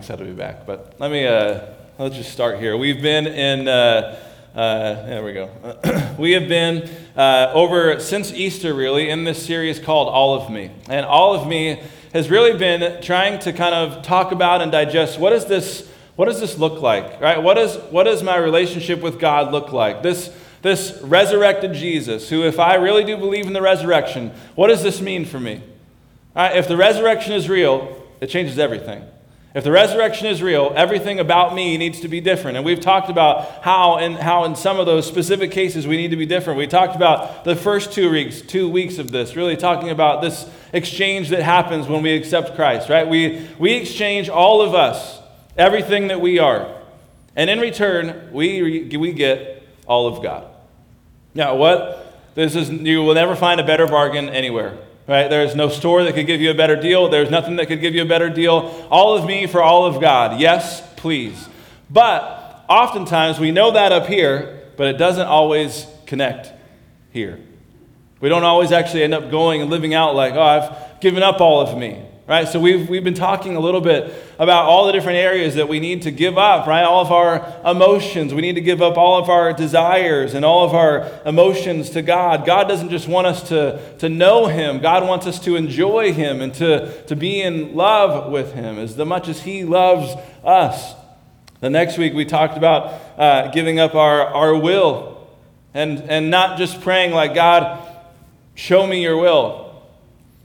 excited to be back. But let me uh, let's just start here. We've been in. Uh, uh, there we go. we have been uh, over since Easter, really, in this series called All of Me, and All of Me has really been trying to kind of talk about and digest what is this. What does this look like, right? What, is, what does my relationship with God look like? This, this resurrected Jesus, who, if I really do believe in the resurrection, what does this mean for me? Right, if the resurrection is real, it changes everything. If the resurrection is real, everything about me needs to be different. And we've talked about how and how in some of those specific cases we need to be different. We talked about the first two weeks, two weeks of this, really talking about this exchange that happens when we accept Christ, right? We we exchange all of us, everything that we are. And in return, we we get all of God. Now, what? This is you will never find a better bargain anywhere right? There's no store that could give you a better deal. There's nothing that could give you a better deal. All of me for all of God. Yes, please. But oftentimes we know that up here, but it doesn't always connect here. We don't always actually end up going and living out like, oh, I've given up all of me right? So we've, we've been talking a little bit about all the different areas that we need to give up, right? All of our emotions. We need to give up all of our desires and all of our emotions to God. God doesn't just want us to, to know Him, God wants us to enjoy Him and to, to be in love with Him as much as He loves us. The next week, we talked about uh, giving up our, our will and, and not just praying like, God, show me your will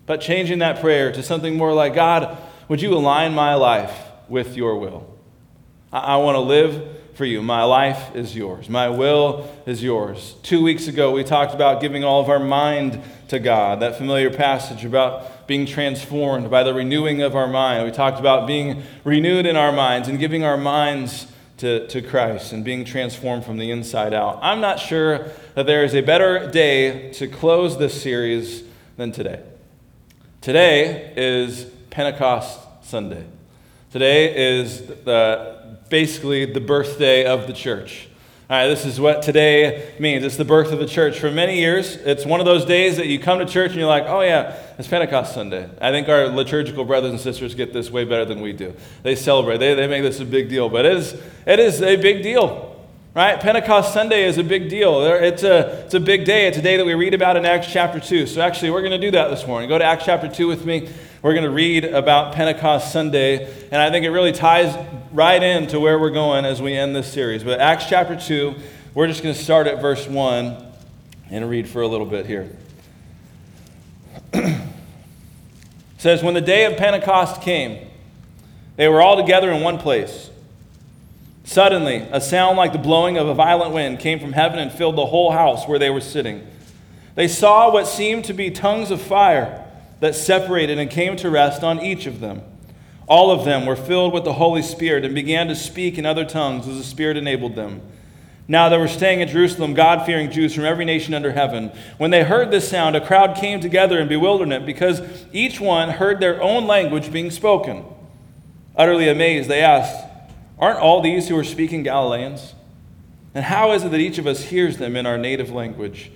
but changing that prayer to something more like God, would you align my life with your will? I, I want to live for you. My life is yours. My will is yours. Two weeks ago, we talked about giving all of our mind to God, that familiar passage about being transformed by the renewing of our mind. We talked about being renewed in our minds and giving our minds to, to Christ and being transformed from the inside out. I'm not sure that there is a better day to close this series than today. Today is Pentecost Sunday. Today is the, basically the birthday of the church. This is what today means. It's the birth of the church. For many years, it's one of those days that you come to church and you're like, oh, yeah, it's Pentecost Sunday. I think our liturgical brothers and sisters get this way better than we do. They celebrate, they, they make this a big deal, but it is, it is a big deal right? Pentecost Sunday is a big deal. It's a, it's a big day. It's a day that we read about in Acts chapter 2. So, actually, we're going to do that this morning. Go to Acts chapter 2 with me. We're going to read about Pentecost Sunday. And I think it really ties right into where we're going as we end this series. But Acts chapter 2, we're just going to start at verse 1 and read for a little bit here. it says, When the day of Pentecost came, they were all together in one place. Suddenly, a sound like the blowing of a violent wind came from heaven and filled the whole house where they were sitting. They saw what seemed to be tongues of fire that separated and came to rest on each of them. All of them were filled with the Holy Spirit and began to speak in other tongues as the Spirit enabled them. Now they were staying in Jerusalem, God fearing Jews from every nation under heaven. When they heard this sound, a crowd came together in bewilderment because each one heard their own language being spoken. Utterly amazed, they asked, Aren't all these who are speaking Galileans? And how is it that each of us hears them in our native language?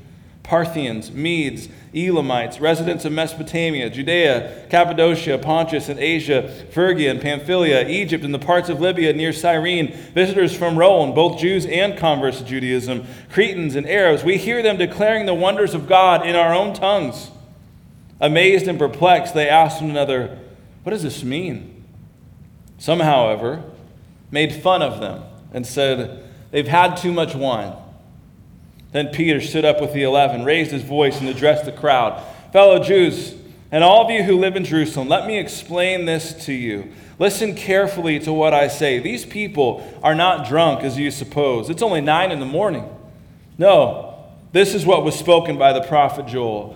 Parthians, Medes, Elamites, residents of Mesopotamia, Judea, Cappadocia, Pontus, and Asia, Phrygia and Pamphylia, Egypt, and the parts of Libya near Cyrene, visitors from Rome, both Jews and converts to Judaism, Cretans and Arabs, we hear them declaring the wonders of God in our own tongues. Amazed and perplexed, they asked one another, What does this mean? Some, however, made fun of them and said, They've had too much wine. Then Peter stood up with the eleven, raised his voice, and addressed the crowd Fellow Jews, and all of you who live in Jerusalem, let me explain this to you. Listen carefully to what I say. These people are not drunk as you suppose. It's only nine in the morning. No, this is what was spoken by the prophet Joel.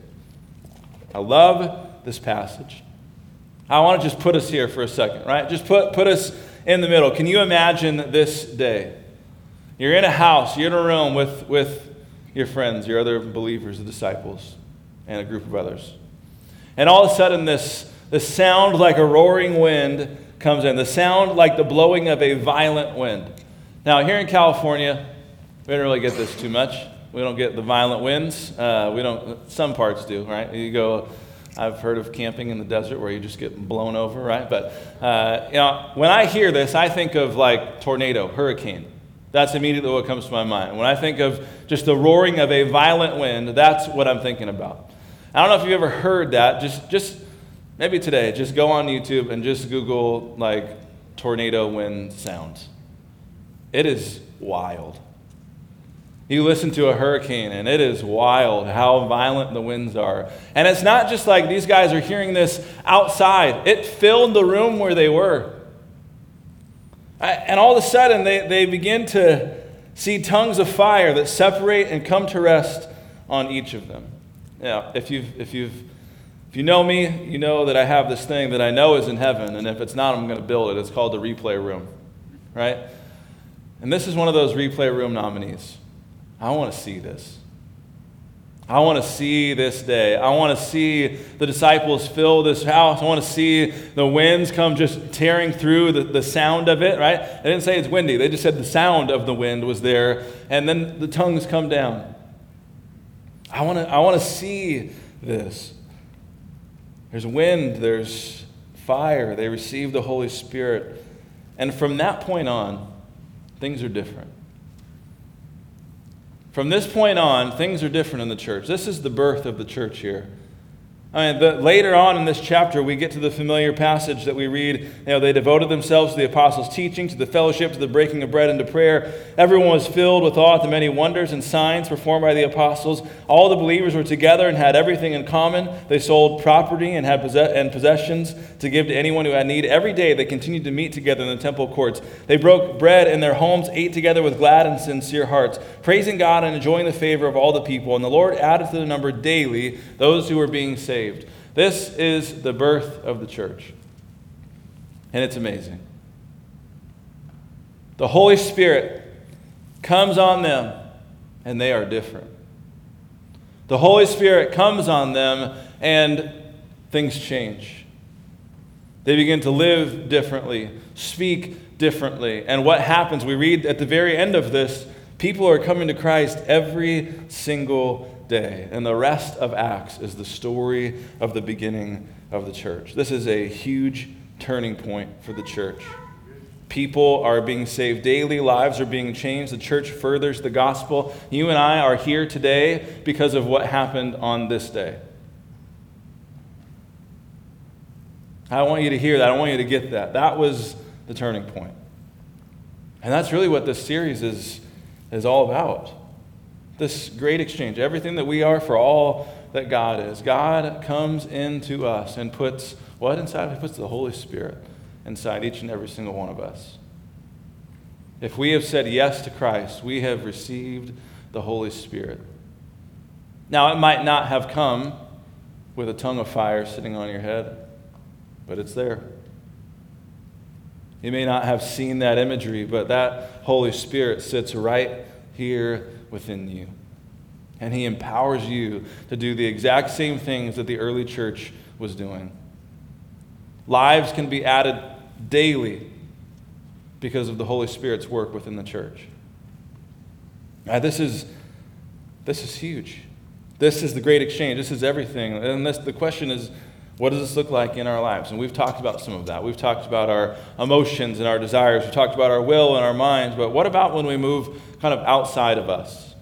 I love this passage. I want to just put us here for a second, right? Just put, put us in the middle. Can you imagine this day? You're in a house, you're in a room with, with your friends, your other believers, the disciples, and a group of others. And all of a sudden, this, this sound like a roaring wind comes in, the sound like the blowing of a violent wind. Now, here in California, we don't really get this too much. We don't get the violent winds. Uh, we don't, some parts do, right? You go, I've heard of camping in the desert where you just get blown over, right? But, uh, you know, when I hear this, I think of like tornado, hurricane. That's immediately what comes to my mind. When I think of just the roaring of a violent wind, that's what I'm thinking about. I don't know if you've ever heard that. Just, just maybe today, just go on YouTube and just Google like tornado wind sounds. It is wild. You listen to a hurricane, and it is wild how violent the winds are. And it's not just like these guys are hearing this outside, it filled the room where they were. And all of a sudden, they, they begin to see tongues of fire that separate and come to rest on each of them. Yeah, if you've, if you've if you know me, you know that I have this thing that I know is in heaven, and if it's not, I'm going to build it. It's called the replay room, right? And this is one of those replay room nominees. I want to see this. I want to see this day. I want to see the disciples fill this house. I want to see the winds come just tearing through the, the sound of it, right? They didn't say it's windy, they just said the sound of the wind was there, and then the tongues come down. I want to, I want to see this. There's wind, there's fire. They receive the Holy Spirit. And from that point on, things are different. From this point on, things are different in the church. This is the birth of the church here. I mean, the, later on in this chapter, we get to the familiar passage that we read. You know, they devoted themselves to the apostles' teaching, to the fellowship, to the breaking of bread, and to prayer. Everyone was filled with awe at the many wonders and signs performed by the apostles. All the believers were together and had everything in common. They sold property and had possess- and possessions to give to anyone who had need. Every day they continued to meet together in the temple courts. They broke bread in their homes, ate together with glad and sincere hearts, praising God and enjoying the favor of all the people. And the Lord added to the number daily those who were being saved saved. This is the birth of the church. And it's amazing. The Holy Spirit comes on them, and they are different. The Holy Spirit comes on them, and things change. They begin to live differently, speak differently. And what happens? We read at the very end of this people are coming to Christ every single day. And the rest of Acts is the story of the beginning of the church. This is a huge turning point for the church. People are being saved daily, lives are being changed. The church furthers the gospel. You and I are here today because of what happened on this day. I want you to hear that. I want you to get that. That was the turning point. And that's really what this series is, is all about this great exchange, everything that we are for all that God is. God comes into us and puts what inside? He puts the Holy Spirit inside each and every single one of us. If we have said yes to Christ, we have received the Holy Spirit. Now, it might not have come with a tongue of fire sitting on your head, but it's there. You may not have seen that imagery, but that Holy Spirit sits right here within you. And He empowers you to do the exact same things that the early church was doing. Lives can be added daily because of the Holy Spirit's work within the church. Now, this is, this is huge. This is the great exchange. This is everything. And this, the question is, what does this look like in our lives? And we've talked about some of that. We've talked about our emotions and our desires. We've talked about our will and our minds. But what about when we move kind of outside of us?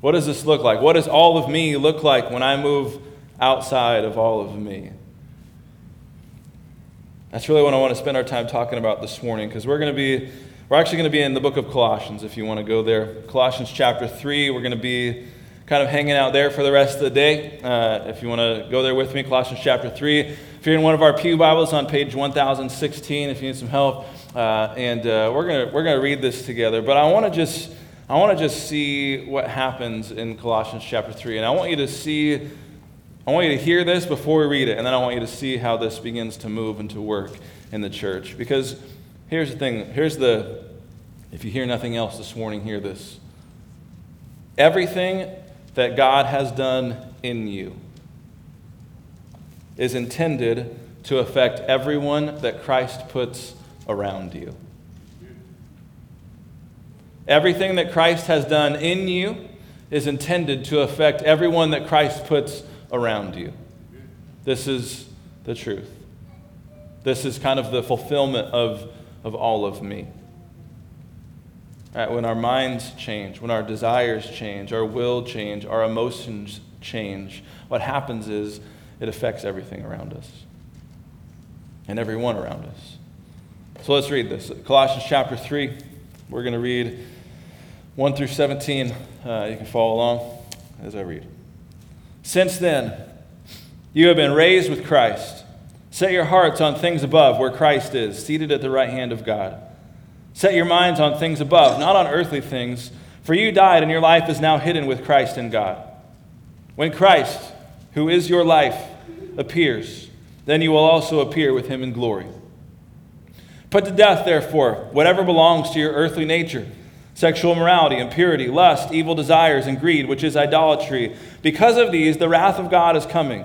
What does this look like? What does all of me look like when I move outside of all of me? That's really what I want to spend our time talking about this morning because we're going to be, we're actually going to be in the book of Colossians if you want to go there. Colossians chapter 3, we're going to be kind of hanging out there for the rest of the day. Uh, if you want to go there with me, Colossians chapter 3. If you're in one of our Pew Bibles on page 1016, if you need some help, uh, and uh, we're going we're gonna read this together. But I want to just. I want to just see what happens in Colossians chapter 3. And I want you to see, I I want you to hear this before we read it, and then I want you to see how this begins to move and to work in the church. Because here's the thing here's the, if you hear nothing else this morning, hear this. Everything that God has done in you is intended to affect everyone that Christ puts around you. Everything that Christ has done in you is intended to affect everyone that Christ puts around you. This is the truth. This is kind of the fulfillment of, of all of me. Right, when our minds change, when our desires change, our will change, our emotions change, what happens is it affects everything around us and everyone around us. So let's read this. Colossians chapter 3, we're going to read 1 through 17. Uh, you can follow along as I read. Since then, you have been raised with Christ. Set your hearts on things above, where Christ is, seated at the right hand of God. Set your minds on things above, not on earthly things, for you died, and your life is now hidden with Christ in God. When Christ, who is your life, appears, then you will also appear with him in glory. Put to death, therefore, whatever belongs to your earthly nature sexual immorality, impurity, lust, evil desires, and greed, which is idolatry. Because of these, the wrath of God is coming.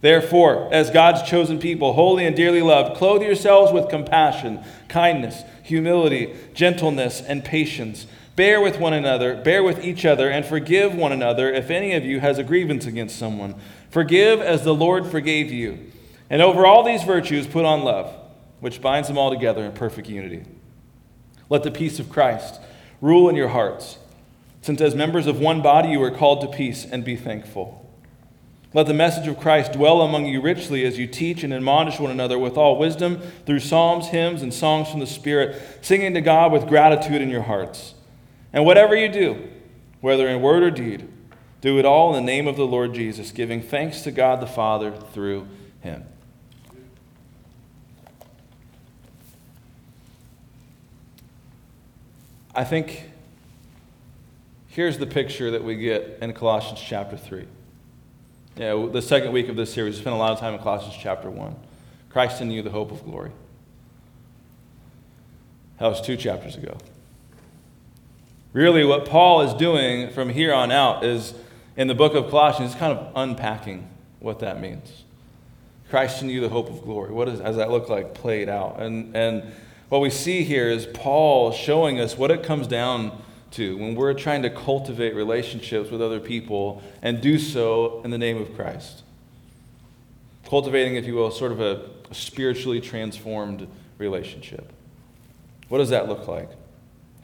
Therefore, as God's chosen people, holy and dearly loved, clothe yourselves with compassion, kindness, humility, gentleness, and patience. Bear with one another, bear with each other, and forgive one another if any of you has a grievance against someone. Forgive as the Lord forgave you. And over all these virtues, put on love, which binds them all together in perfect unity. Let the peace of Christ rule in your hearts, since as members of one body you are called to peace, and be thankful. Let the message of Christ dwell among you richly as you teach and admonish one another with all wisdom through psalms, hymns, and songs from the Spirit, singing to God with gratitude in your hearts. And whatever you do, whether in word or deed, do it all in the name of the Lord Jesus, giving thanks to God the Father through him. I think here's the picture that we get in Colossians chapter 3. Yeah, the second week of this series, we spent a lot of time in Colossians chapter 1. Christ in you, the hope of glory. That was two chapters ago. Really, what Paul is doing from here on out is in the book of Colossians, he's kind of unpacking what that means. Christ in you, the hope of glory. What does, does that look like played out? And, and what we see here is Paul showing us what it comes down to when we're trying to cultivate relationships with other people and do so in the name of Christ. Cultivating, if you will, sort of a, spiritually transformed relationship. What does that look like?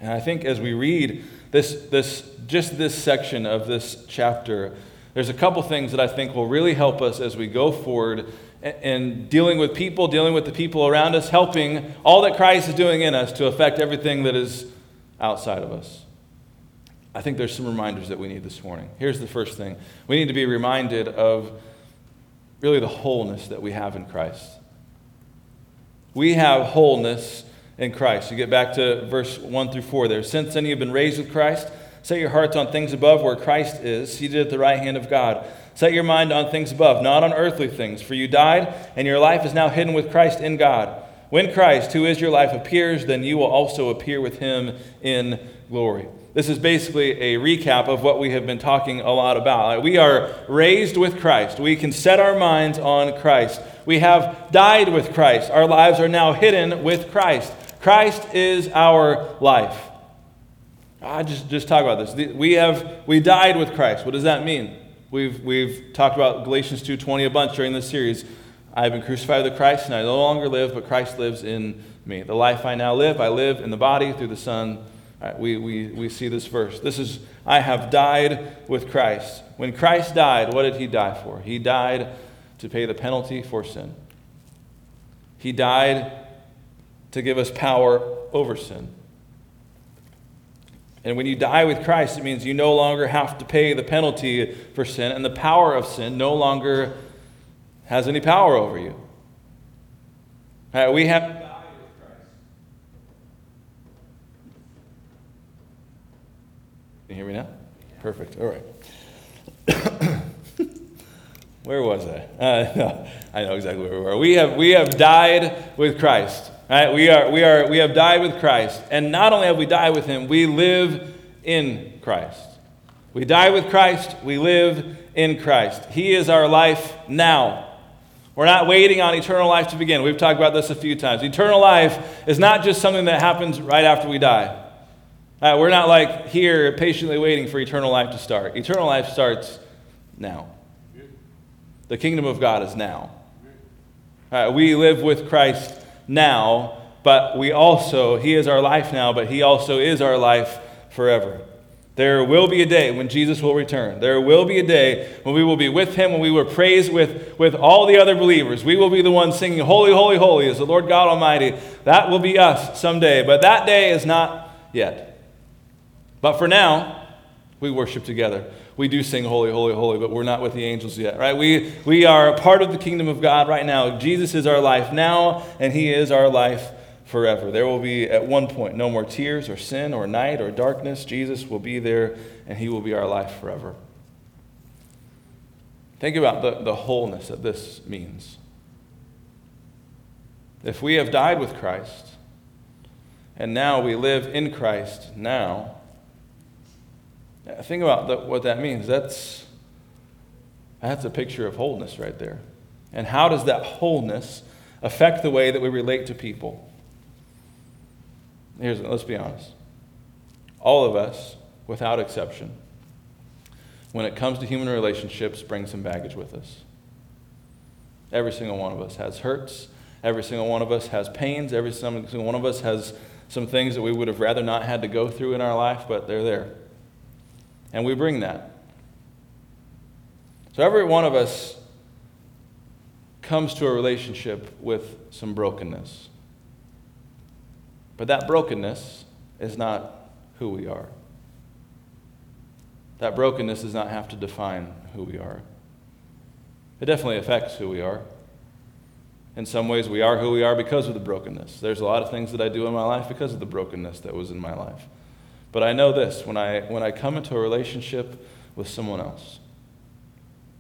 And I think as we read this, this, just this section of this chapter, there's a couple things that I think will really help us as we go forward in dealing with people, dealing with the people around us, helping all that Christ is doing in us to affect everything that is outside of us. I think there's some reminders that we need this morning. Here's the first thing we need to be reminded of really the wholeness that we have in Christ. We have wholeness in Christ. You get back to verse 1 through 4 there. Since then you have been raised with Christ, set your hearts on things above where Christ is, seated at the right hand of God. Set your mind on things above, not on earthly things, for you died, and your life is now hidden with Christ in God. When Christ, who is your life, appears, then you will also appear with him in glory. This is basically a recap of what we have been talking a lot about. We are raised with Christ. We can set our minds on Christ. We have died with Christ. Our lives are now hidden with Christ. Christ is our life. I just, just talk about this. We have we died with Christ. What does that mean? We've, we've talked about Galatians 2.20 a bunch during this series. I have been crucified with Christ, and I no longer live, but Christ lives in me. The life I now live, I live in the body through the Son Uh, we, we, we see this verse. This is, I have died with Christ. When Christ died, what did he die for? He died to pay the penalty for sin. He died to give us power over sin. And when you die with Christ, it means you no longer have to pay the penalty for sin, and the power of sin no longer has any power over you. Right, we have to die with Christ. Can you hear me now? Perfect. All right. where was I? Uh, no, I know exactly where we were. We have, we have died with Christ. Right? We, are, we, are, we have died with Christ. And not only have we died with him, we live in Christ. We die with Christ, we live in Christ. He is our life now. We're not waiting on eternal life to begin. We've talked about this a few times. Eternal life is not just something that happens right after we die. Uh, we're not like here patiently waiting for eternal life to start. Eternal life starts now. The kingdom of God is now. Uh, we live with Christ now, but we also, He is our life now, but He also is our life forever. There will be a day when Jesus will return. There will be a day when we will be with him, when we will praise with, with all the other believers. We will be the ones singing, Holy, Holy, Holy is the Lord God Almighty. That will be us someday. But that day is not yet. But for now, we worship together. We do sing Holy, Holy, Holy, but we're not with the angels yet, right? We, we are a part of the kingdom of God right now. Jesus is our life now, and he is our life forever. There will be, at one point, no more tears or sin or night or darkness. Jesus will be there, and he will be our life forever. Think about the, the wholeness that this means. If we have died with Christ, and now we live in Christ now, Uh, think about the, what that means. That's, that's a picture of wholeness right there. And how does that wholeness affect the way that we relate to people? Here's, let's be honest. All of us, without exception, when it comes to human relationships, bring some baggage with us. Every single one of us has hurts. Every single one of us has pains. Every single one of us has some things that we would have rather not had to go through in our life, but they're there. And we bring that. So every one of us comes to a relationship with some brokenness. But that brokenness is not who we are. That brokenness does not have to define who we are. It definitely affects who we are. In some ways, we are who we are because of the brokenness. There's a lot of things that I do in my life because of the brokenness that was in my life. But I know this when I, when I come into a relationship with someone else,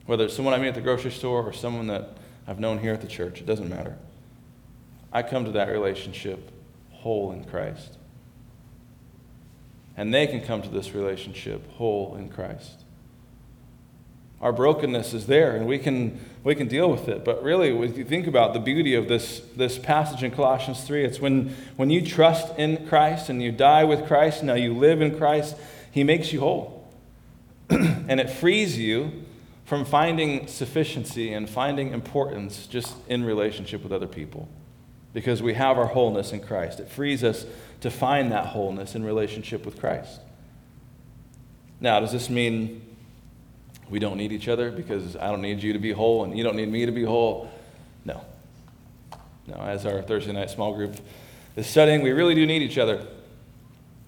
whether it's someone I meet at the grocery store or someone that I've known here at the church, it doesn't matter. I come to that relationship whole in Christ. And they can come to this relationship whole in Christ. Our brokenness is there, and we can, we can deal with it. But really, if you think about the beauty of this, this passage in Colossians 3, it's when, when you trust in Christ and you die with Christ, now you live in Christ, He makes you whole. and it frees you from finding sufficiency and finding importance just in relationship with other people because we have our wholeness in Christ. It frees us to find that wholeness in relationship with Christ. Now, does this mean we don't need each other because I don't need you to be whole and you don't need me to be whole? No. No, as our Thursday night small group is studying, we really do need each other.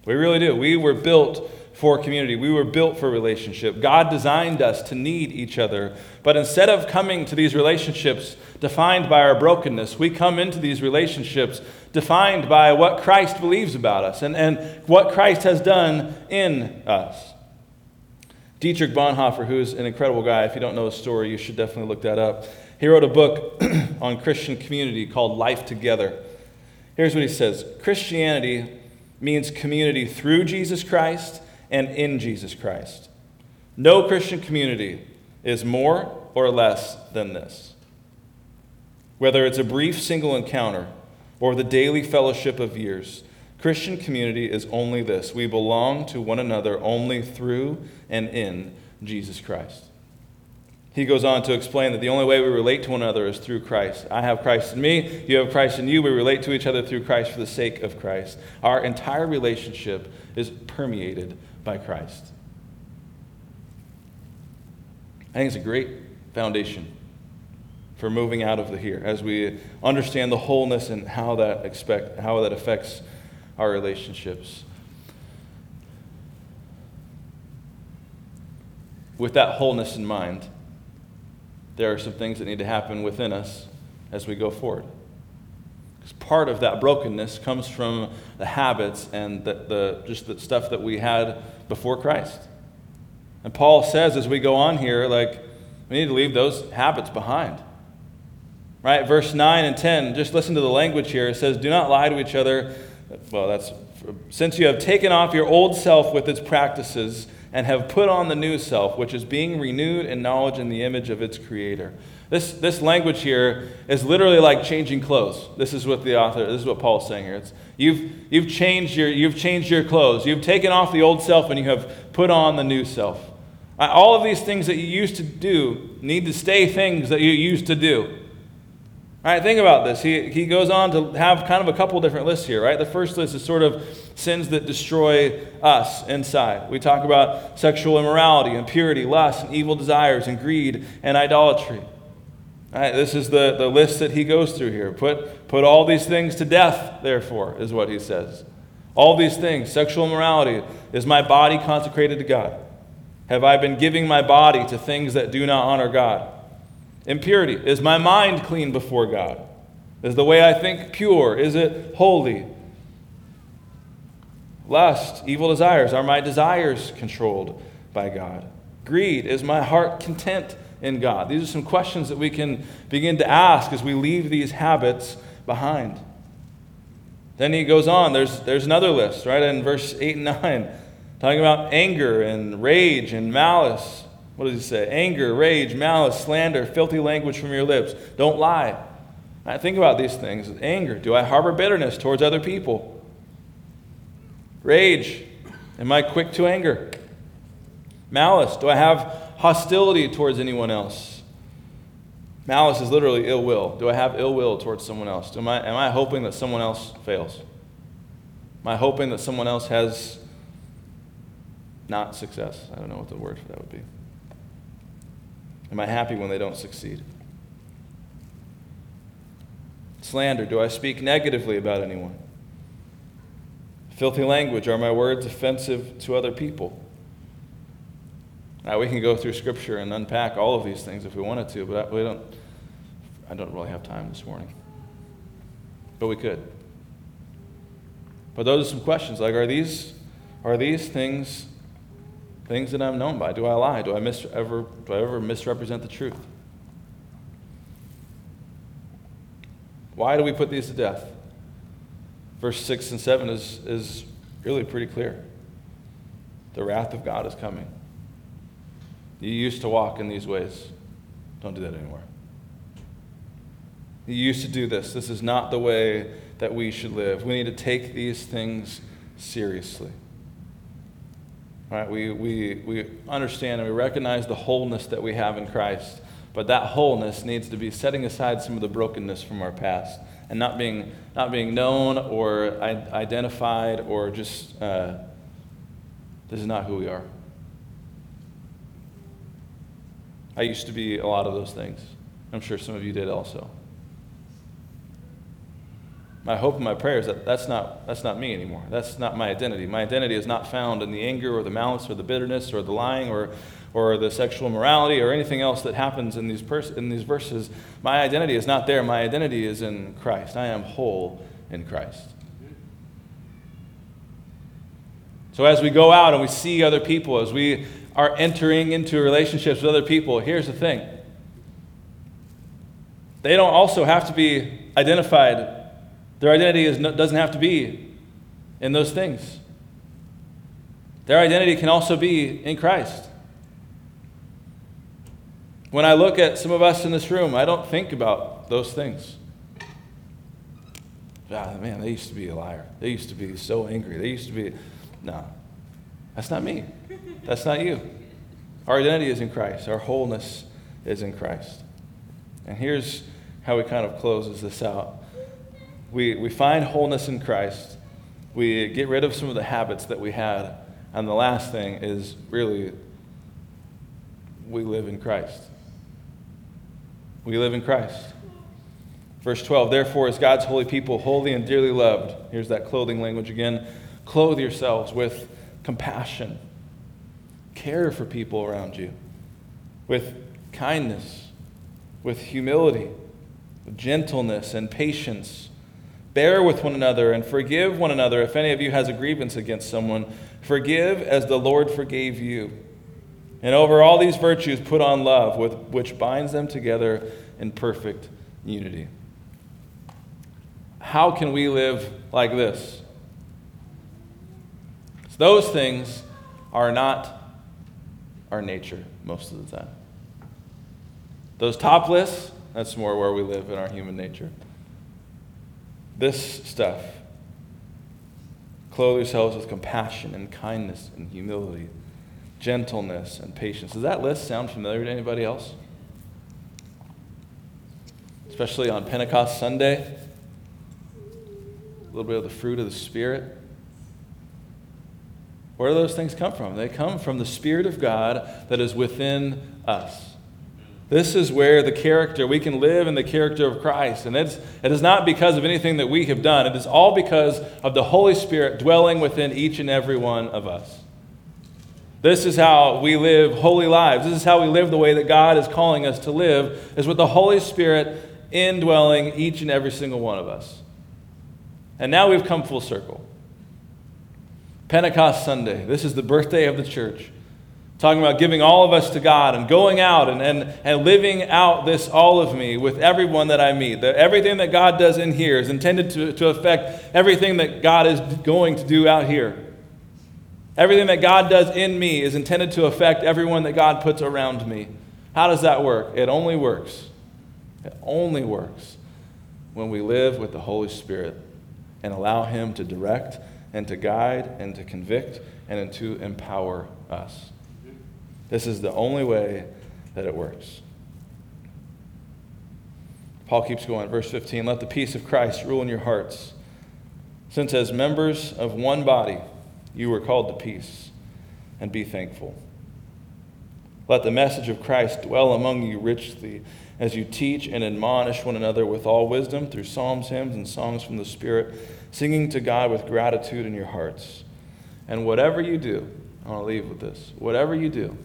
We really do. We were built for community. We were built for relationship. God designed us to need each other. But instead of coming to these relationships defined by our brokenness, we come into these relationships defined by what Christ believes about us and, and what Christ has done in us. Dietrich Bonhoeffer, who's an incredible guy, if you don't know his story, you should definitely look that up. He wrote a book on Christian community called Life Together. Here's what he says Christianity means community through Jesus Christ and in Jesus Christ. No Christian community is more or less than this. Whether it's a brief single encounter or the daily fellowship of years, Christian community is only this we belong to one another only through and in Jesus Christ. He goes on to explain that the only way we relate to one another is through Christ. I have Christ in me, you have Christ in you. We relate to each other through Christ for the sake of Christ. Our entire relationship is permeated by Christ. I think it's a great foundation for moving out of the here as we understand the wholeness and how that expect how that affects our relationships. With that wholeness in mind, there are some things that need to happen within us as we go forward. Because part of that brokenness comes from the habits and the, the, just the stuff that we had before Christ. And Paul says as we go on here, like, we need to leave those habits behind. Right? Verse 9 and 10, just listen to the language here. It says, Do not lie to each other. Well, that's since you have taken off your old self with its practices and have put on the new self, which is being renewed in knowledge in the image of its creator. This, this language here is literally like changing clothes. This is what the author, this is what Paul's saying here. It's, you've, you've, changed your, you've changed your clothes. You've taken off the old self and you have put on the new self. All of these things that you used to do need to stay things that you used to do. All right, think about this. He, he goes on to have kind of a couple different lists here, right? The first list is sort of sins that destroy us inside. We talk about sexual immorality, impurity, lust, and evil desires, and greed, and idolatry. All right, this is the, the list that he goes through here. Put, put all these things to death, therefore, is what he says. All these things, sexual immorality, is my body consecrated to God? Have I been giving my body to things that do not honor God? Impurity. Is my mind clean before God? Is the way I think pure? Is it holy? Lust, evil desires. Are my desires controlled by God? Greed. Is my heart content in God? These are some questions that we can begin to ask as we leave these habits behind. Then he goes on. There's, there's another list, right? In verse 8 and 9, talking about anger and rage and malice what does he say? Anger, rage, malice, slander, filthy language from your lips. Don't lie. I think about these things. Anger. Do I harbor bitterness towards other people? Rage. Am I quick to anger? Malice. Do I have hostility towards anyone else? Malice is literally ill will. Do I have ill will towards someone else? Am I, am I hoping that someone else fails? Am I hoping that someone else has not success? I don't know what the word for that would be. Am I happy when they don't succeed? Slander. Do I speak negatively about anyone? Filthy language. Are my words offensive to other people? Now, we can go through Scripture and unpack all of these things if we wanted to, but we don't, I don't really have time this morning. But we could. But those are some questions like, are these, are these things things that I'm known by? Do I lie? Do I, mis- ever, do I ever misrepresent the truth? Why do we put these to death? Verse 6 and 7 is, is really pretty clear. The wrath of God is coming. You used to walk in these ways. Don't do that anymore. You used to do this. This is not the way that we should live. We need to take these things seriously. Right? We, we, we understand and we recognize the wholeness that we have in Christ, but that wholeness needs to be setting aside some of the brokenness from our past and not being, not being known or identified or just, uh, this is not who we are. I used to be a lot of those things. I'm sure some of you did also my hope and my prayer is that that's not, that's not me anymore. That's not my identity. My identity is not found in the anger or the malice or the bitterness or the lying or, or the sexual morality or anything else that happens in these, pers- in these verses. My identity is not there. My identity is in Christ. I am whole in Christ. So as we go out and we see other people, as we are entering into relationships with other people, here's the thing. They don't also have to be identified their identity is, doesn't have to be in those things. Their identity can also be in Christ. When I look at some of us in this room, I don't think about those things. Ah, man, they used to be a liar. They used to be so angry. They used to be. No, that's not me. That's not you. Our identity is in Christ, our wholeness is in Christ. And here's how he kind of closes this out we, we find wholeness in Christ. We get rid of some of the habits that we had. And the last thing is really, we live in Christ. We live in Christ. Verse 12, therefore, as God's holy people, holy and dearly loved, here's that clothing language again, clothe yourselves with compassion, care for people around you, with kindness, with humility, with gentleness and patience. Bear with one another and forgive one another if any of you has a grievance against someone. Forgive as the Lord forgave you. And over all these virtues, put on love, with, which binds them together in perfect unity. How can we live like this? Those things are not our nature most of the time. Those top lists, that's more where we live in our human nature. This stuff, clothe yourselves with compassion and kindness and humility, gentleness and patience. Does that list sound familiar to anybody else? Especially on Pentecost Sunday A little bit of the fruit of the Spirit. Where do those things come from? They come from the Spirit of God that is within us. This is where the character, we can live in the character of Christ. And it's, it is not because of anything that we have done, it is all because of the Holy Spirit dwelling within each and every one of us. This is how we live holy lives. This is how we live the way that God is calling us to live, is with the Holy Spirit indwelling each and every single one of us. And now we've come full circle. Pentecost Sunday, this is the birthday of the church. Talking about giving all of us to God and going out and, and, and living out this all of me with everyone that I meet. That everything that God does in here is intended to, to affect everything that God is going to do out here. Everything that God does in me is intended to affect everyone that God puts around me. How does that work? It only works. It only works when we live with the Holy Spirit and allow Him to direct and to guide and to convict and to empower us. This is the only way that it works. Paul keeps going, verse 15 Let the peace of Christ rule in your hearts, since as members of one body you were called to peace, and be thankful. Let the message of Christ dwell among you richly as you teach and admonish one another with all wisdom through psalms, hymns, and songs from the Spirit, singing to God with gratitude in your hearts. And whatever you do, I want to leave with this whatever you do,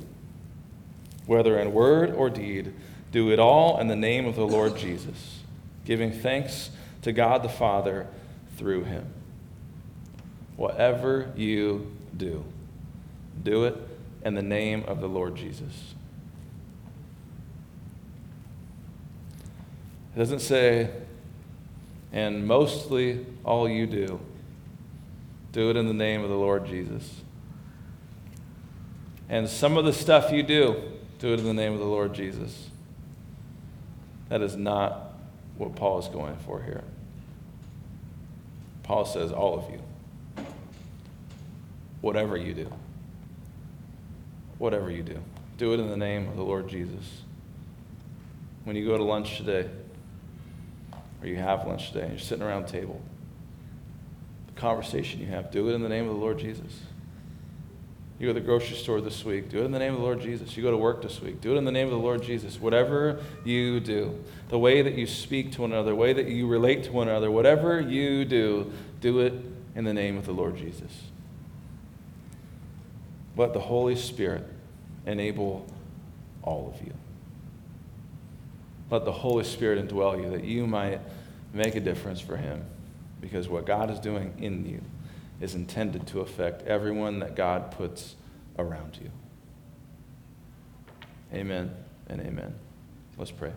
whether in word or deed, do it all in the name of the Lord Jesus, giving thanks to God the Father through him. Whatever you do, do it in the name of the Lord Jesus. It doesn't say, and mostly all you do, do it in the name of the Lord Jesus. And some of the stuff you do, do it in the name of the Lord Jesus. That is not what Paul is going for here. Paul says, all of you. Whatever you do. Whatever you do. Do it in the name of the Lord Jesus. When you go to lunch today, or you have lunch today and you're sitting around the table, the conversation you have, do it in the name of the Lord Jesus. You go to the grocery store this week, do it in the name of the Lord Jesus. You go to work this week, do it in the name of the Lord Jesus. Whatever you do, the way that you speak to one another, the way that you relate to one another, whatever you do, do it in the name of the Lord Jesus. Let the Holy Spirit enable all of you. Let the Holy Spirit indwell you that you might make a difference for Him. Because what God is doing in you is intended to affect everyone that God puts around you. Amen and amen. Let's pray.